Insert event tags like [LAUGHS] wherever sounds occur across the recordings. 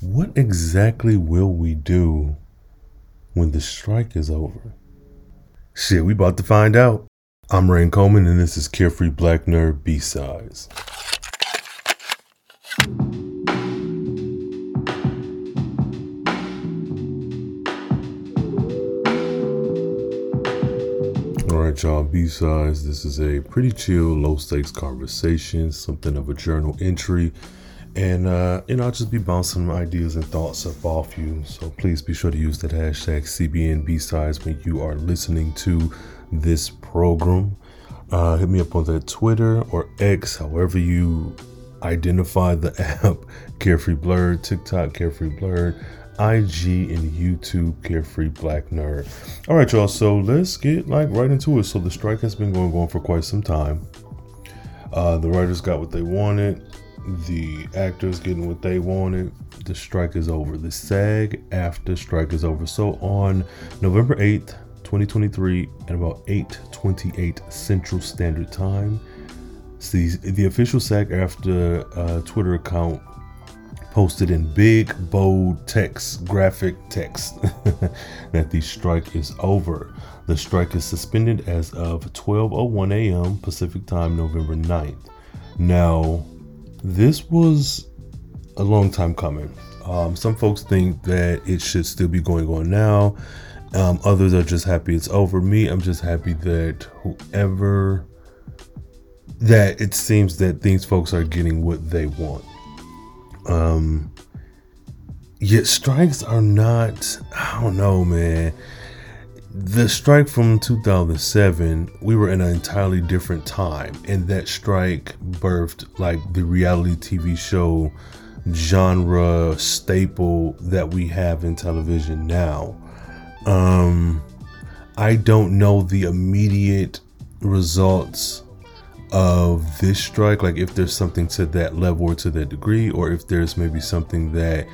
What exactly will we do when the strike is over? Shit, we about to find out. I'm Rhayne Coleman, and this is Carefree Black Nerd B-Sides. Alright, y'all, B-Sides. This is a pretty chill, low stakes conversation, something of a journal entry. And, uh, you know, I'll just be bouncing ideas and thoughts up off you. So please be sure to use that hashtag CBN B-Sides when you are listening to this program. Uh, hit me up on that Twitter or X, however you identify the [LAUGHS] app, Carefree Blerd, TikTok, Carefree Blerd. IG and YouTube Carefree Black Nerd. All right, y'all. So let's get like right into it. So the strike has been going on for quite some time. Uh, the writers got what they wanted. The actors getting what they wanted. The strike is over. The SAG after strike is over. So on November 8th, 2023, at about 8:28 Central Standard Time, see the official SAG-AFTRA uh, Twitter account posted in big, bold text, graphic text, [LAUGHS] that the strike is over. The strike is suspended as of 12:01 a.m. Pacific Time, November 9th. Now, this was a long time coming. Um, some folks think that it should still be going on now. Um, others are just happy it's over. Me, I'm just happy that whoever that it seems that these folks are getting what they want. Um, yet strikes are not. I don't know, man. The strike from 2007, we were in an entirely different time, and that strike birthed like the reality TV show genre staple that we have in television now. Um, I don't know the immediate results of this strike like if there's something to that level or to that degree or if there's maybe something that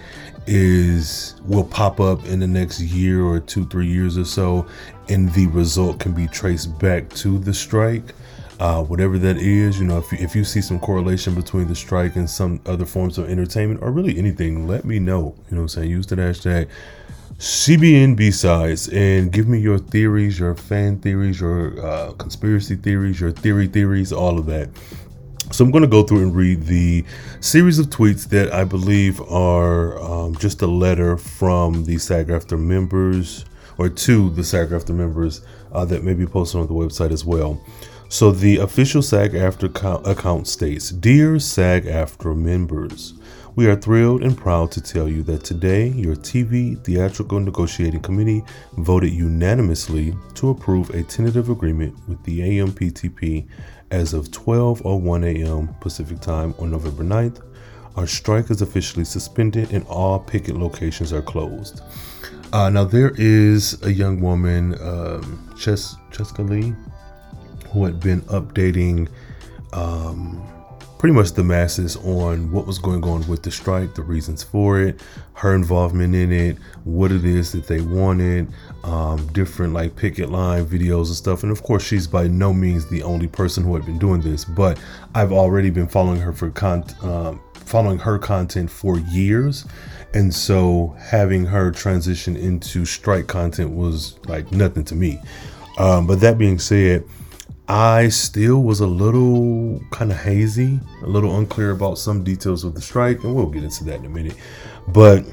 is will pop up in the next year or two three years or so and the result can be traced back to the strike uh, whatever that is you know if you, if you see some correlation between the strike and some other forms of entertainment or really anything let me know you know i'm saying? Use the hashtag CBN B-Sides and give me your theories, your fan theories, your uh, conspiracy theories, your theory theories, all of that. So I'm going to go through and read the series of tweets that I believe are um, just a letter from the SAG-AFTRA members or to the SAG-AFTRA members uh, that may be posted on the website as well. So the official SAG-AFTRA account states, Dear SAG-AFTRA members, we are thrilled and proud to tell you that today your TV Theatrical Negotiating Committee voted unanimously to approve a tentative agreement with the AMPTP as of 12:01 a.m. Pacific Time on November 9th. Our strike is officially suspended and all picket locations are closed. Uh, now there is a young woman, um, Ches- Chescaleigh, who had been updating um, pretty much the masses on what was going on with the strike, the reasons for it, her involvement in it, what it is that they wanted, um, different like picket line videos and stuff. And of course, she's by no means the only person who had been doing this, but I've already been following her for con- um, following her content for years. And so having her transition into strike content was like nothing to me. Um, but that being said, I still was a little kind of hazy, a little unclear about some details of the strike, and we'll get into that in a minute. But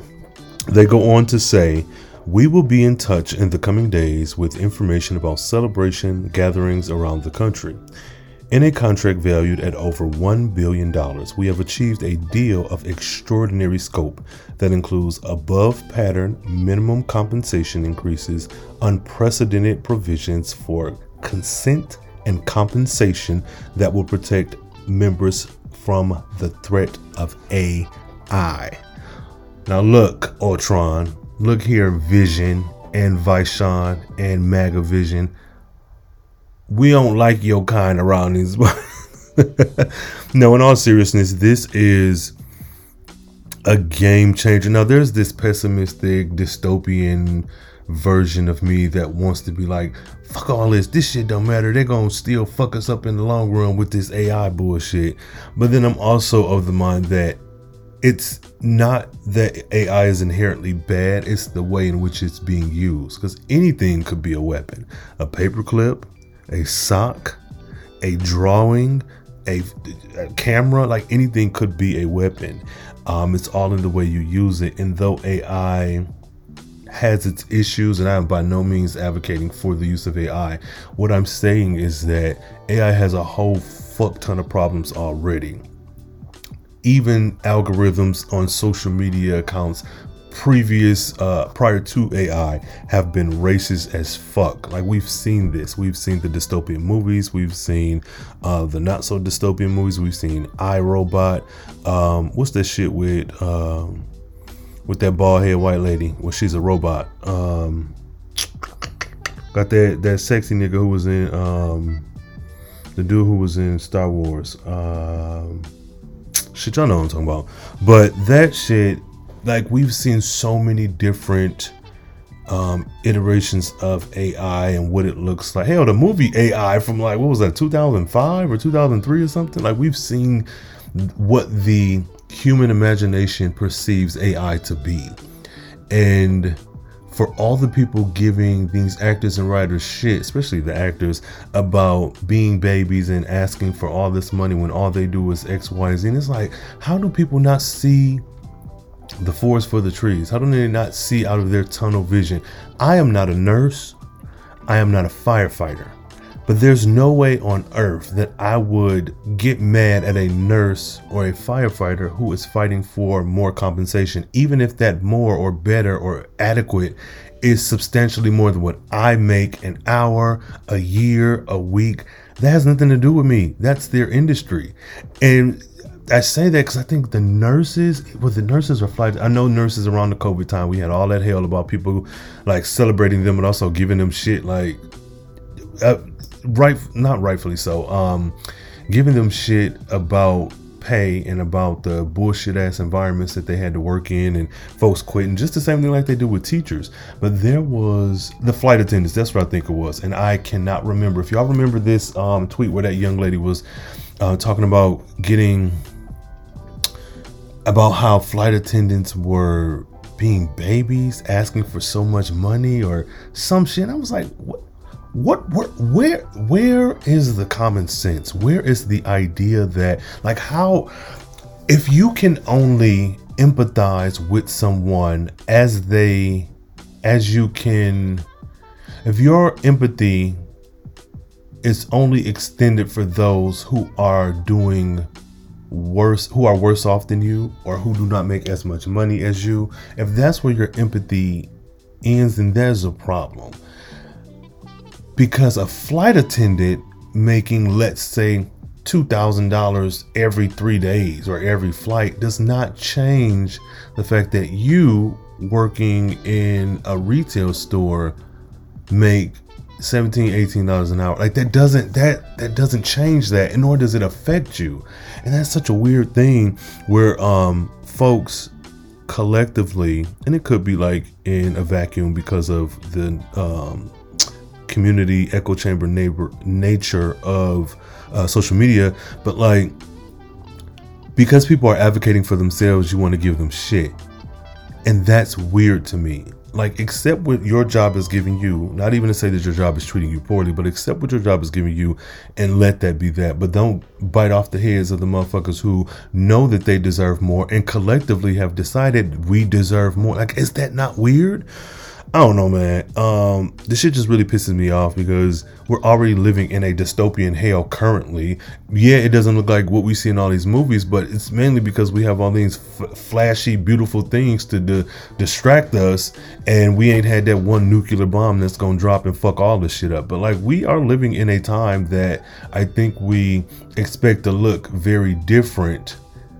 they go on to say, we will be in touch in the coming days with information about celebration gatherings around the country. In a contract valued at over $1 billion, we have achieved a deal of extraordinary scope that includes above pattern minimum compensation increases, unprecedented provisions for consent and compensation that will protect members from the threat of AI. Now, look, Ultron, look here, Vision and Vishon and MAGA Vision. We don't like your kind around these. [LAUGHS] no, in all seriousness, this is a game changer. Now, there's this pessimistic, dystopian version of me that wants to be like, fuck all this, this shit don't matter. They're gonna still fuck us up in the long run with this AI bullshit. But then I'm also of the mind that it's not that AI is inherently bad, it's the way in which it's being used. Because anything could be a weapon a paperclip, a sock, a drawing, a, a, camera, like anything could be a weapon. Um, it's all in the way you use it. And though AI has its issues, and I'm by no means advocating for the use of AI, what I'm saying is that AI has a whole fuck ton of problems already even algorithms on social media accounts previous uh prior to AI have been racist as fuck. Like we've seen this. We've seen the dystopian movies, we've seen uh the not so dystopian movies, we've seen iRobot. Um what's that shit with um with that bald head white lady? Well she's a robot. Um got that that sexy nigga who was in um the dude who was in Star Wars. Um Shit, y'all know what I'm talking about. But that shit, like we've seen so many different um, iterations of AI and what it looks like. Hell, the movie AI from like what was that, 2005 or 2003 or something? Like we've seen what the human imagination perceives AI to be, and for all the people giving these actors and writers shit, especially the actors, about being babies and asking for all this money when all they do is X, Y, Z. And it's like, how do people not see the forest for the trees? How do they not see out of their tunnel vision? I am not a nurse. I am not a firefighter. But there's no way on earth that I would get mad at a nurse or a firefighter who is fighting for more compensation, even if that more or better or adequate is substantially more than what I make an hour, a year, a week. That has nothing to do with me. That's their industry. And I say that because I think the nurses, well, the nurses are flight. I know nurses around the COVID time, we had all that hell about people like celebrating them and also giving them shit like. Uh, right not rightfully so um giving them shit about pay and about the bullshit ass environments that they had to work in and folks quitting just the same thing like they do with teachers. But there was the flight attendants that's what i think it was. And i cannot remember. If y'all remember this um, tweet where that young lady was uh, talking about getting about how flight attendants were being babies asking for so much money or some shit. I was like what what where, where is the common sense? Where is the idea that like how if you can only empathize with someone as they as you can if your empathy is only extended for those who are doing worse who are worse off than you or who do not make as much money as you if that's where your empathy ends then there's a problem because a flight attendant making, let's say, $2,000 every three days or every flight does not change the fact that you working in a retail store make 17 18 dollars an hour. Like that doesn't that that doesn't change that nor does it affect you. And that's such a weird thing where um folks collectively and it could be like in a vacuum because of the um community echo chamber neighbor nature of uh, social media, but like because people are advocating for themselves, you want to give them shit, and that's weird to me. Like accept what your job is giving you. Not even to say that your job is treating you poorly, but accept what your job is giving you, and let that be that. But don't bite off the heads of the motherfuckers who know that they deserve more and collectively have decided we deserve more. Like, is that not weird? I don't know, man. Um, this shit just really pisses me off because we're already living in a dystopian hell currently. Yeah, it doesn't look like what we see in all these movies, but it's mainly because we have all these f- flashy, beautiful things to d- distract us, and we ain't had that one nuclear bomb that's gonna drop and fuck all this shit up. But like, we are living in a time that I think we expect to look very different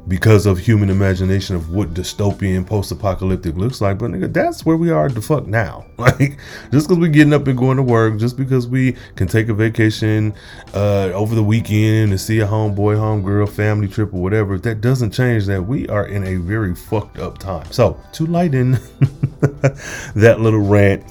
because of human imagination of what dystopian post-apocalyptic looks like. But nigga, that's where we are the fuck now. [LAUGHS] Like just because we're getting up and going to work, just because we can take a vacation uh, over the weekend and see a homeboy, homegirl, family trip or whatever, that doesn't change that we are in a very fucked up time. So to lighten [LAUGHS] that little rant,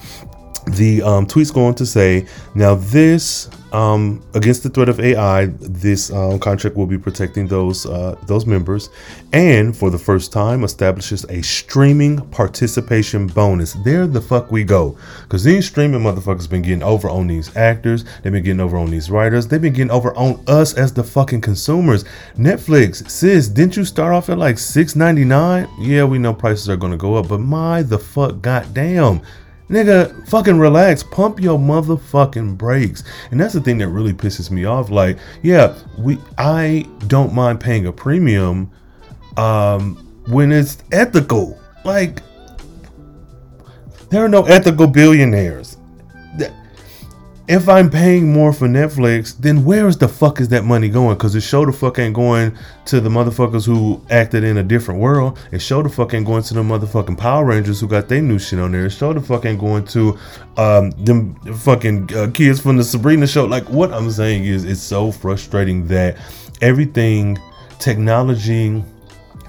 the um, tweet's going to say, now this um, against the threat of AI, this uh, contract will be protecting those uh, those members, and for the first time, establishes a streaming participation bonus. There the fuck we go, because these streaming motherfuckers been getting over on these actors. They've been getting over on these writers. They've been getting over on us as the fucking consumers. Netflix, sis, didn't you start off at like six ninety nine? Yeah, we know prices are gonna go up, but my the fuck, goddamn. Nigga, fucking relax. Pump your motherfucking brakes. And that's the thing that really pisses me off. Like, yeah, we I don't mind paying a premium um when it's ethical. Like there are no ethical billionaires if I'm paying more for Netflix, then where's the fuck is that money going? Because the show the fuck ain't going to the motherfuckers who acted in a different world. It show the fuck ain't going to the motherfucking Power Rangers who got their new shit on there. It show the fuck ain't going to um, them fucking uh, kids from the Sabrina show. Like what I'm saying is, it's so frustrating that everything, technology,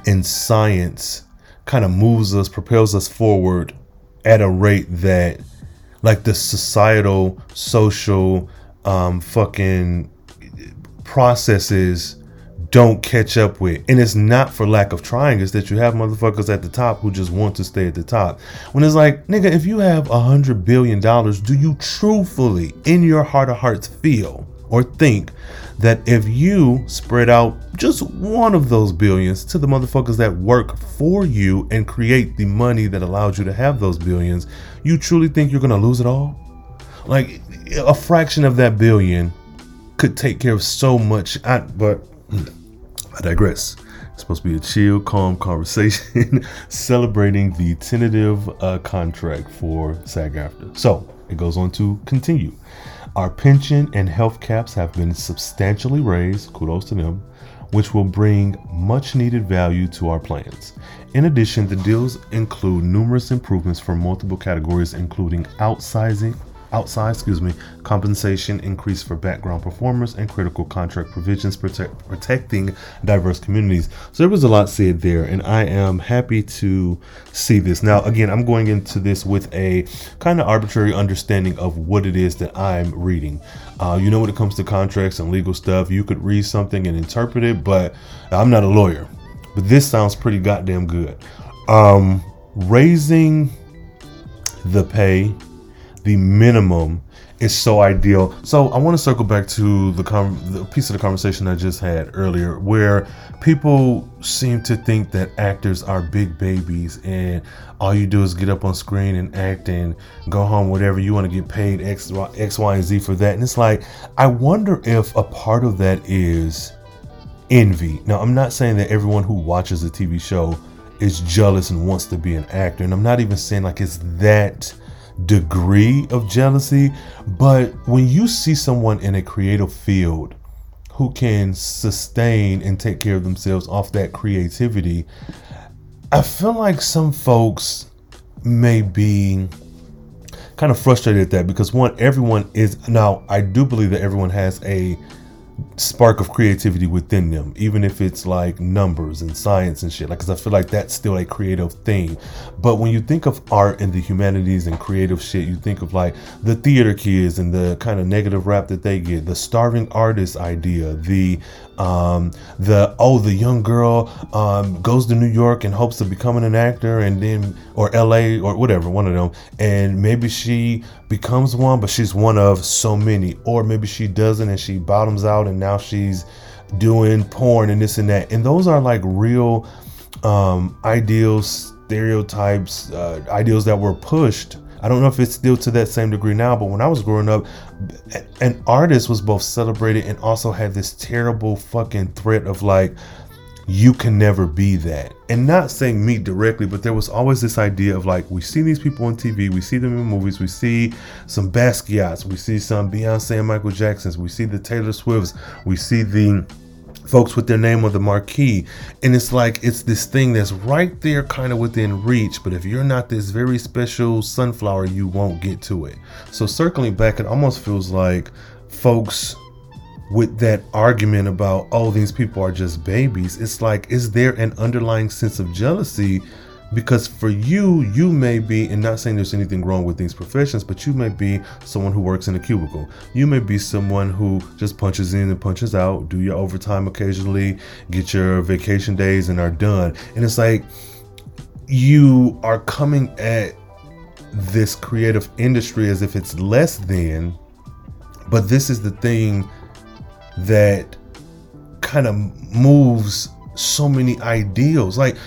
and science kind of moves us, propels us forward at a rate that like the societal, social, um, fucking processes don't catch up with. And it's not for lack of trying, it's that you have motherfuckers at the top who just want to stay at the top. When it's like, nigga, if you have a hundred billion dollars, do you truthfully, in your heart of hearts, feel or think that if you spread out just one of those billions to the motherfuckers that work for you and create the money that allows you to have those billions, you truly think you're gonna lose it all? Like a fraction of that billion could take care of so much. I, but I digress. It's supposed to be a chill, calm conversation [LAUGHS] celebrating the tentative uh, contract for SAG AFTRA. So it goes on to continue. Our pension and health caps have been substantially raised, kudos to them, which will bring much needed value to our plans. In addition, the deals include numerous improvements for multiple categories, including outsizing outside, excuse me, compensation increase for background performers and critical contract provisions protect, protecting diverse communities. So there was a lot said there, and I am happy to see this. Now, again, I'm going into this with a kind of arbitrary understanding of what it is that I'm reading. Uh, you know, when it comes to contracts and legal stuff, you could read something and interpret it, but I'm not a lawyer. But this sounds pretty goddamn good. Um, raising the pay the minimum is so ideal. So I want to circle back to the, com- the piece of the conversation I just had earlier, where people seem to think that actors are big babies and all you do is get up on screen and act and go home, whatever you want to get paid X, X, Y, and Z for that. And it's like, I wonder if a part of that is envy. Now, I'm not saying that everyone who watches a TV show is jealous and wants to be an actor, and I'm not even saying like it's that degree of jealousy, but when you see someone in a creative field who can sustain and take care of themselves off that creativity, I feel like some folks may be kind of frustrated at that because one, everyone is now, I do believe that everyone has a spark of creativity within them, even if it's like numbers and science and shit. Like, cause I feel like that's still a creative thing. But when you think of art and the humanities and creative shit, you think of like the theater kids and the kind of negative rap that they get, the starving artist idea, the um, the oh the young girl um, goes to New York and hopes to becoming an actor and then or LA or whatever one of them. And maybe she becomes one but she's one of so many. Or maybe she doesn't and she bottoms out and now she's doing porn and this and that. And those are like real um, ideals stereotypes uh, ideals that were pushed. I don't know if it's still to that same degree now, but when I was growing up, an artist was both celebrated and also had this terrible fucking threat of like, you can never be that. And not saying me directly, but there was always this idea of like, we see these people on TV, we see them in movies, we see some Basquiat's, we see some Beyonce and Michael Jackson's, we see the Taylor Swifts, we see the folks with their name on the marquee. And it's like it's this thing that's right there, kind of within reach. But if you're not this very special sunflower, you won't get to it. So circling back, it almost feels like folks with that argument about, oh, these people are just babies. It's like, is there an underlying sense of jealousy because for you you may be and not saying there's anything wrong with these professions but you may be someone who works in a cubicle. You may be someone who just punches in and punches out do your overtime occasionally get your vacation days and are done. And it's like you are coming at this creative industry as if it's less than but this is the thing that kind of moves so many ideals. Like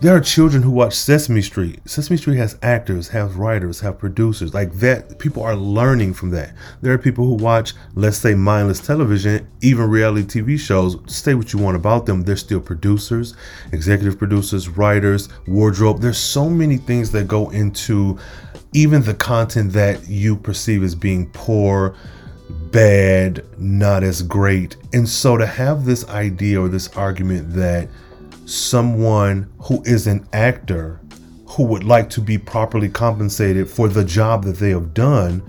there are children who watch Sesame Street. Sesame Street has actors, have writers, have producers. Like that, people are learning from that. There are people who watch, let's say, mindless television, even reality TV shows. Say what you want about them. They're still producers, executive producers, writers, wardrobe. There's so many things that go into even the content that you perceive as being poor, bad, not as great. And so to have this idea or this argument that someone who is an actor who would like to be properly compensated for the job that they have done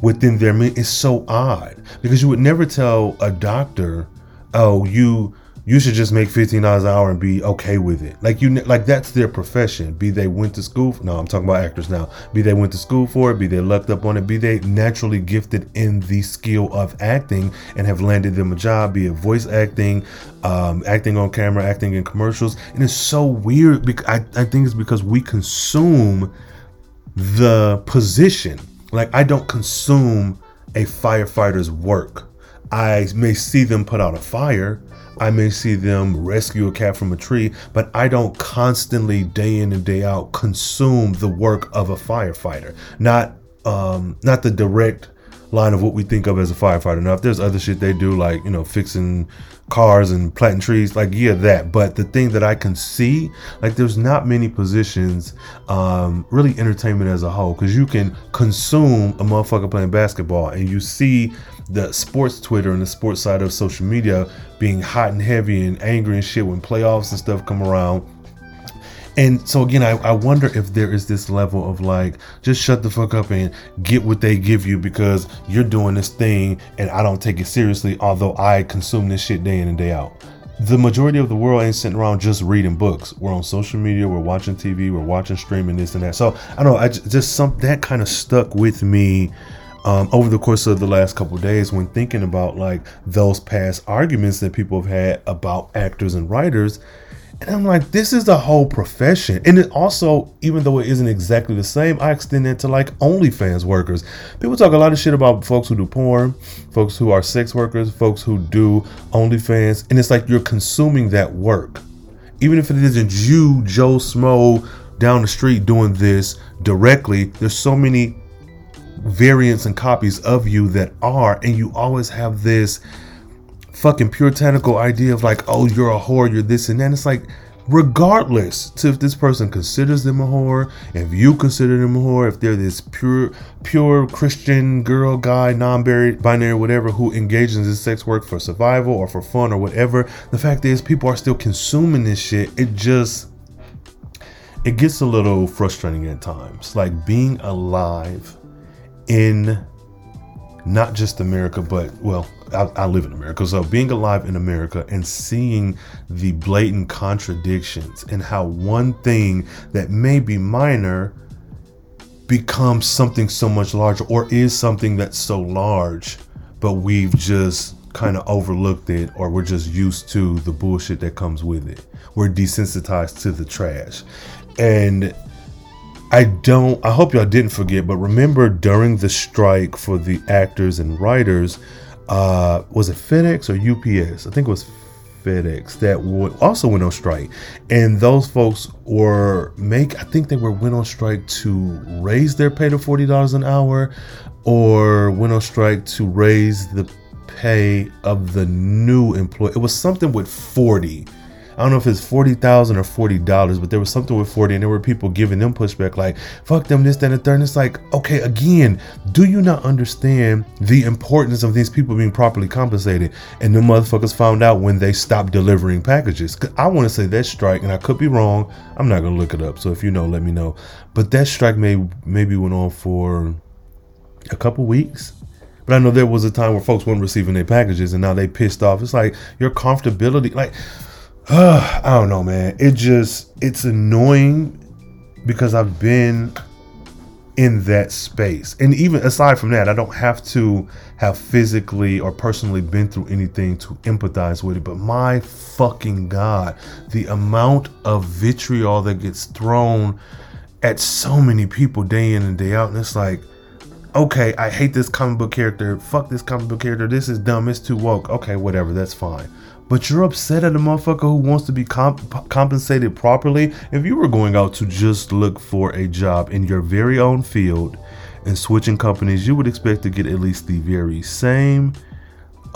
within their means is so odd. Because you would never tell a doctor, oh, you you should just make fifteen dollars an hour and be okay with it. Like you, like that's their profession. Be they went to school. No, I'm talking about actors now. Be they went to school for it. Be they lucked up on it. Be they naturally gifted in the skill of acting and have landed them a job. Be it voice acting, um, acting on camera, acting in commercials. And it's so weird. Because I, I think it's because we consume the position. Like I don't consume a firefighter's work. I may see them put out a fire I may see them rescue a cat from a tree, but I don't constantly, day in and day out, consume the work of a firefighter. Not, um, not the direct line of what we think of as a firefighter. Now, if there's other shit they do, like you know, fixing cars and planting trees, like yeah, that. But the thing that I can see, like, there's not many positions, um, really entertainment as a whole, because you can consume a motherfucker playing basketball, and you see the sports Twitter and the sports side of social media being hot and heavy and angry and shit when playoffs and stuff come around. And so again, I, I wonder if there is this level of like, just shut the fuck up and get what they give you because you're doing this thing and I don't take it seriously, although I consume this shit day in and day out. The majority of the world ain't sitting around just reading books. We're on social media, we're watching TV, we're watching streaming this and that. So I don't know, I just, just some that kind of stuck with me um, over the course of the last couple days when thinking about like those past arguments that people have had about actors and writers and i'm like this is the whole profession. And it also even though it isn't exactly the same i extend it to like onlyfans workers. People talk a lot of shit about folks who do porn folks who are sex workers folks who do onlyfans and it's like you're consuming that work. Even if it isn't you joe smo down the street doing this directly there's so many variants and copies of you that are, and you always have this fucking puritanical idea of like, oh, you're a whore, you're this and that. It's like, regardless to if this person considers them a whore, if you consider them a whore, if they're this pure, pure Christian girl, guy, non-binary, whatever, who engages in sex work for survival or for fun or whatever, the fact is, people are still consuming this shit. It just, it gets a little frustrating at times. Like being alive in not just America, but well, I, I, live in America. So being alive in America and seeing the blatant contradictions and how one thing that may be minor becomes something so much larger or is something that's so large, but we've just kind of overlooked it or we're just used to the bullshit that comes with it. We're desensitized to the trash. And I don't, I hope y'all didn't forget, but remember during the strike for the actors and writers, uh, was it FedEx or UPS? I think it was FedEx that would also went on strike, and those folks were make. I think they were went on strike to raise their pay to forty dollars an hour, or went on strike to raise the pay of the new employee. It was something with forty I don't know if it's forty thousand or forty dollars, but there was something with forty, and there were people giving them pushback like, "Fuck them, this, that, and the third. And it's like, okay, again, do you not understand the importance of these people being properly compensated? And the motherfuckers found out when they stopped delivering packages. I want to say that strike, and I could be wrong. I'm not gonna look it up. So if you know, let me know. But that strike may maybe went on for a couple weeks. But I know there was a time where folks weren't receiving their packages and now they pissed off. It's like your comfortability, like [SIGHS] I don't know, man. It just it's annoying because I've been in that space. And even aside from that, I don't have to have physically or personally been through anything to empathize with it. But my fucking God, the amount of vitriol that gets thrown at so many people day in and day out. And it's like, okay, I hate this comic book character. Fuck this comic book character. This is dumb. It's too woke. Okay, whatever. That's fine. But you're upset at a motherfucker who wants to be comp- compensated properly. If you were going out to just look for a job in your very own field and switching companies, you would expect to get at least the very same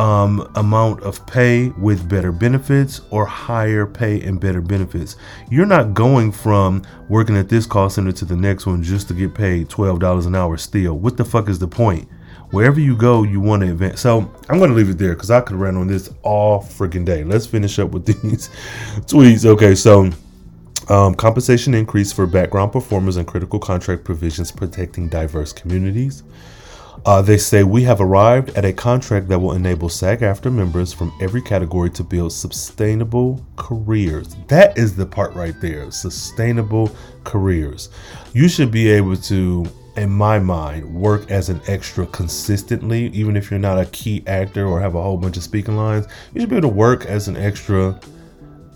um, amount of pay with better benefits or higher pay and better benefits. You're not going from working at this call center to the next one just to get paid $12 an hour still. What the fuck is the point? Wherever you go, you want to event. So I'm going to leave it there because I could run on this all freaking day. Let's finish up with [LAUGHS] these tweets. Okay, so um, compensation increase for background performers and critical contract provisions protecting diverse communities. Uh, they say we have arrived at a contract that will enable SAG-AFTRA members from every category to build sustainable careers. That is the part right there. Sustainable careers. You should be able to, in my mind, work as an extra consistently, even if you're not a key actor or have a whole bunch of speaking lines. You should be able to work as an extra.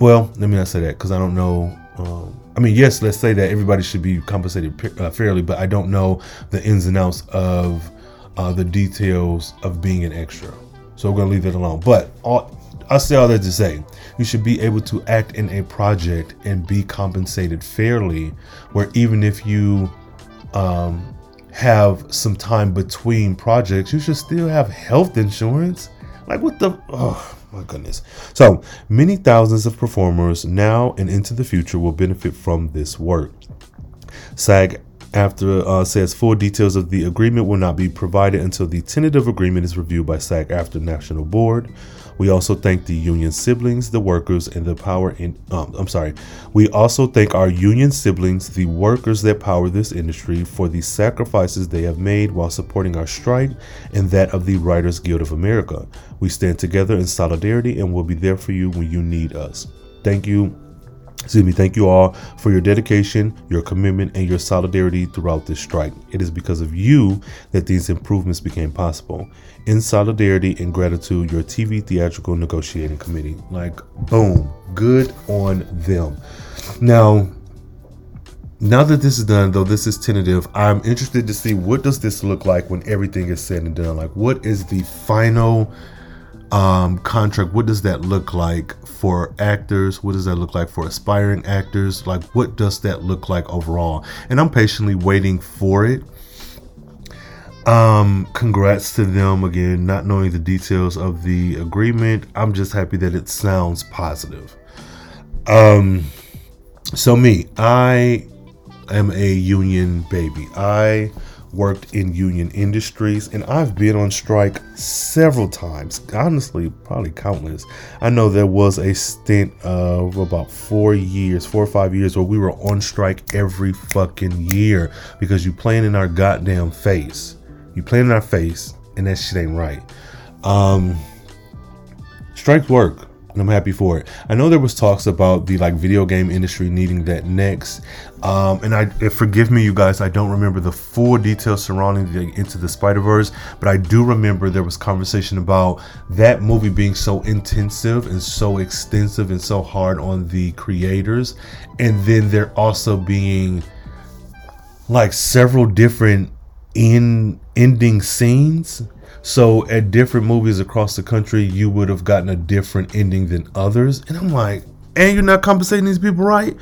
Well, let me not say that because I don't know. Um, I mean, yes, let's say that everybody should be compensated uh, fairly, but I don't know the ins and outs of uh, the details of being an extra. So we're gonna leave that alone. But all, I say all that to say, you should be able to act in a project and be compensated fairly. Where even if you um, have some time between projects, you should still have health insurance. Like what the? Oh my goodness. So many thousands of performers now and into the future will benefit from this work. SAG AFTRA uh, says full details of the agreement will not be provided until the tentative agreement is reviewed by SAG-AFTRA National Board. We also thank the union siblings, the workers, and the power in. Um, I'm sorry. We also thank our union siblings, the workers that power this industry, for the sacrifices they have made while supporting our strike and that of the Writers Guild of America. We stand together in solidarity and will be there for you when you need us. Thank you Excuse me, thank you all for your dedication, your commitment, and your solidarity throughout this strike. It is because of you that these improvements became possible. In solidarity and gratitude, your TV Theatrical Negotiating Committee. Like, boom, good on them. Now, now that this is done, though this is tentative, I'm interested to see what does this look like when everything is said and done. Like, what is the final um, contract, what does that look like for actors? What does that look like for aspiring actors? Like, what does that look like overall? And I'm patiently waiting for it. Um, congrats to them again, not knowing the details of the agreement. I'm just happy that it sounds positive. Um, so me, I am a union baby. I worked in union industries, and I've been on strike several times. Honestly, probably countless. I know there was a stint of about four years, four or five years, where we were on strike every fucking year because you playing in our goddamn face. You playing in our face, and that shit ain't right. Um, strikes work and I'm happy for it. I know there was talks about the like video game industry needing that next, um, and I forgive me, you guys, I don't remember the full details surrounding the Into the Spider Verse, but I do remember there was conversation about that movie being so intensive and so extensive and so hard on the creators, and then there also being like several different in ending scenes so at different movies across the country, you would have gotten a different ending than others. And I'm like, and you're not compensating these people right?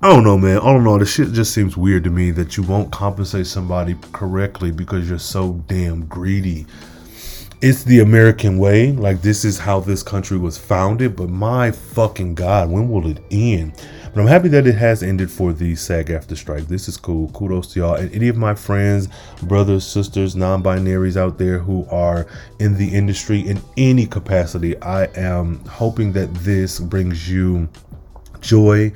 I don't know, man. I don't know. The shit just seems weird to me that you won't compensate somebody correctly because you're so damn greedy. It's the American way. Like, this is how this country was founded. But my fucking God, when will it end? But I'm happy that it has ended for the SAG-AFTRA strike. This is cool. Kudos to y'all. And any of my friends, brothers, sisters, non binaries out there who are in the industry in any capacity, I am hoping that this brings you joy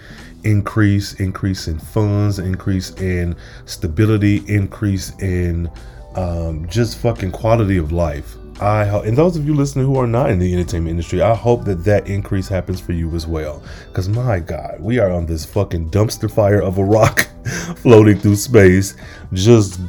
increase increase in funds increase in stability increase in um, just fucking quality of life I hope, and those of you listening who are not in the entertainment industry, I hope that that increase happens for you as well. Because my God, we are on this fucking dumpster fire of a rock. [LAUGHS] floating through space, just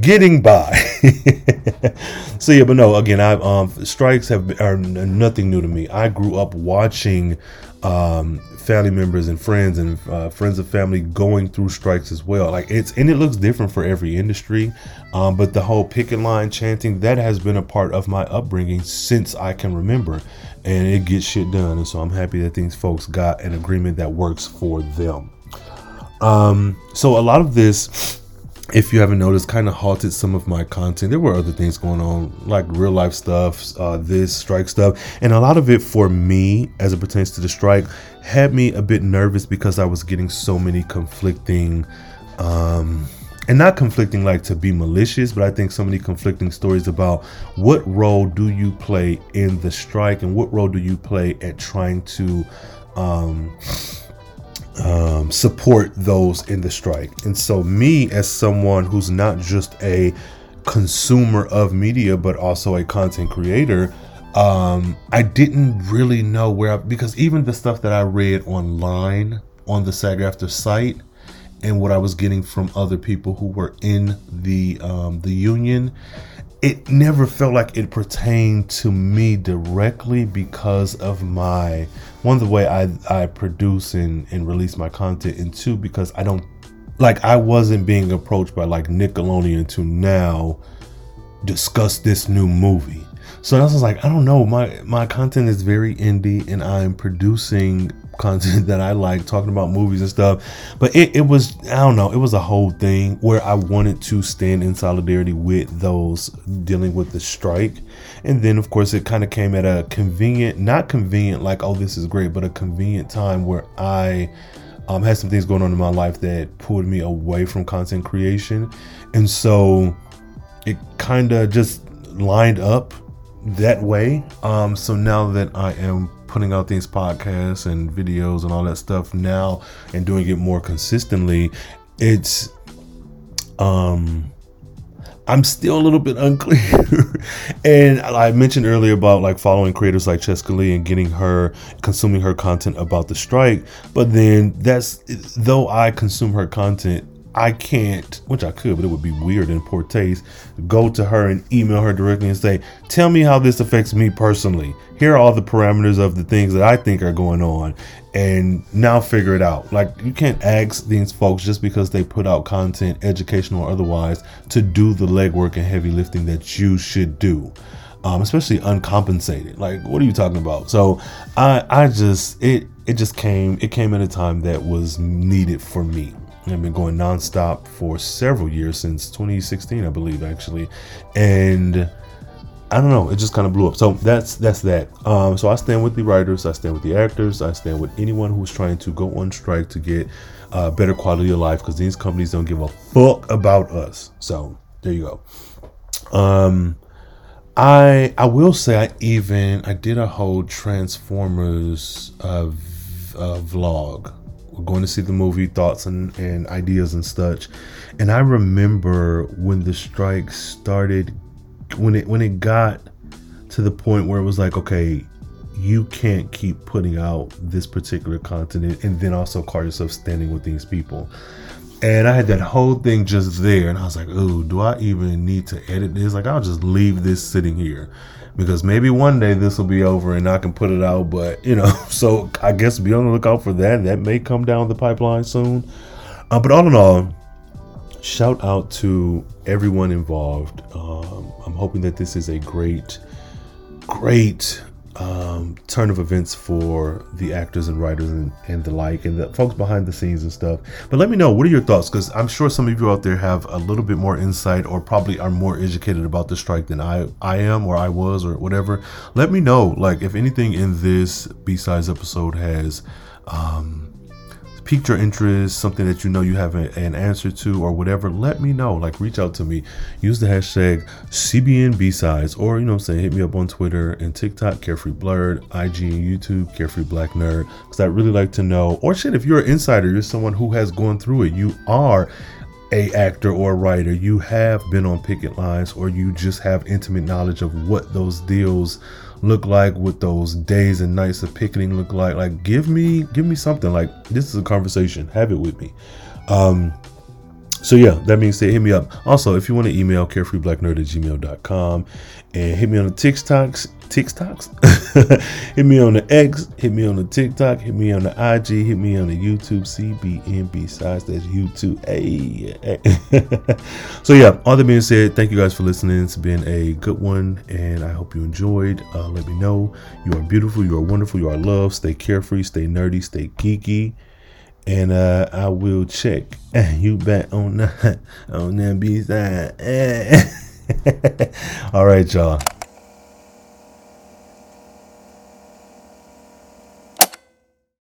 getting by. [LAUGHS] so yeah, but no, again, I um strikes have are nothing new to me. I grew up watching um family members and friends and uh, friends of family going through strikes as well. Like it's and it looks different for every industry, um, but the whole picket line chanting that has been a part of my upbringing since I can remember, and it gets shit done. And so I'm happy that these folks got an agreement that works for them. Um, so a lot of this if you haven't noticed, kind of halted some of my content. There were other things going on, like real life stuff, uh, this strike stuff, and a lot of it for me, as it pertains to the strike, had me a bit nervous because I was getting so many conflicting, um, and not conflicting like to be malicious, but I think so many conflicting stories about what role do you play in the strike and what role do you play at trying to. Um, um, support those in the strike. And so, me as someone who's not just a consumer of media, but also a content creator, um, I didn't really know where, I, because even the stuff that I read online on the SAG-AFTRA site and what I was getting from other people who were in the um, the union, it never felt like it pertained to me directly because of my one the way I I produce and and release my content and two because I don't like I wasn't being approached by like Nickelodeon to now discuss this new movie. So I was like, I don't know, my my content is very indie and I'm producing content that I like, talking about movies and stuff. But it, it was, I don't know, it was a whole thing where I wanted to stand in solidarity with those dealing with the strike. And then, of course, it kind of came at a convenient, not convenient, like, oh, this is great, but a convenient time where I um, had some things going on in my life that pulled me away from content creation. And so it kind of just lined up that way. Um, so now that I am putting out these podcasts and videos and all that stuff now and doing it more consistently, it's um I'm still a little bit unclear. [LAUGHS] and I mentioned earlier about like following creators like Chescaleigh and getting her consuming her content about the strike. But then that's though I consume her content, I can't, which I could, but it would be weird and poor taste, go to her and email her directly and say, Tell me how this affects me personally. Here are all the parameters of the things that I think are going on, and now figure it out. Like, you can't ask these folks just because they put out content, educational or otherwise, to do the legwork and heavy lifting that you should do. Um, especially uncompensated. Like, what are you talking about? So, I, I just, it, it just came, it came at a time that was needed for me. I've been going nonstop for several years since 2016, I believe, actually, and I don't know, it just kind of blew up. So that's that's that. Um, so I stand with the writers, I stand with the actors, I stand with anyone who's trying to go on strike to get uh, better quality of life because these companies don't give a fuck about us. So there you go. Um, I I will say I even I did a whole Transformers uh, v- uh, vlog going to see the movie, thoughts and, and ideas and such. And I remember when the strike started, when it when it got to the point where it was like, okay, you can't keep putting out this particular content and then also call yourself standing with these people. And I had that whole thing just there, and I was like, "Oh, do I even need to edit this? Like, I'll just leave this sitting here." because maybe one day this will be over and I can put it out. But you know, [LAUGHS] so I guess be on the lookout for that. That may come down the pipeline soon. Uh, but all in all, shout out to everyone involved. Um, I'm hoping that this is a great, great um, turn of events for the actors and writers and, and the like and the folks behind the scenes and stuff. But let me know what are your thoughts because I'm sure some of you out there have a little bit more insight or probably are more educated about the strike than I I am or I was or whatever. Let me know like if anything in this B-sides episode has um, piqued your interest, something that you know you have a, an answer to, or whatever, let me know. Like, reach out to me. Use the hashtag CBNBsides, or, you know I'm saying, hit me up on Twitter and TikTok, Carefree Blerd, IG and YouTube, Carefree Black Nerd, because I'd really like to know. Or, shit, if you're an insider, you're someone who has gone through it, you are a actor or a writer, you have been on picket lines, or you just have intimate knowledge of what those deals look like, what those days and nights of picketing look like. Like give me give me something. Like this is a conversation. Have it with me. Um, so yeah, that means said, hit me up. Also, if you want to email carefreeblacknerd at gmail.com and hit me on the TikToks, TikToks, [LAUGHS] hit me on the X, hit me on the TikTok, hit me on the IG, hit me on the YouTube, CBN size that's YouTube. Hey. [LAUGHS] so yeah, all that being said, thank you guys for listening. It's been a good one, and I hope you enjoyed. Uh, let me know you are beautiful, you are wonderful, you are loved. Stay carefree, stay nerdy, stay geeky and uh, I will check [LAUGHS] you back on that on that B side. [LAUGHS] All right, y'all.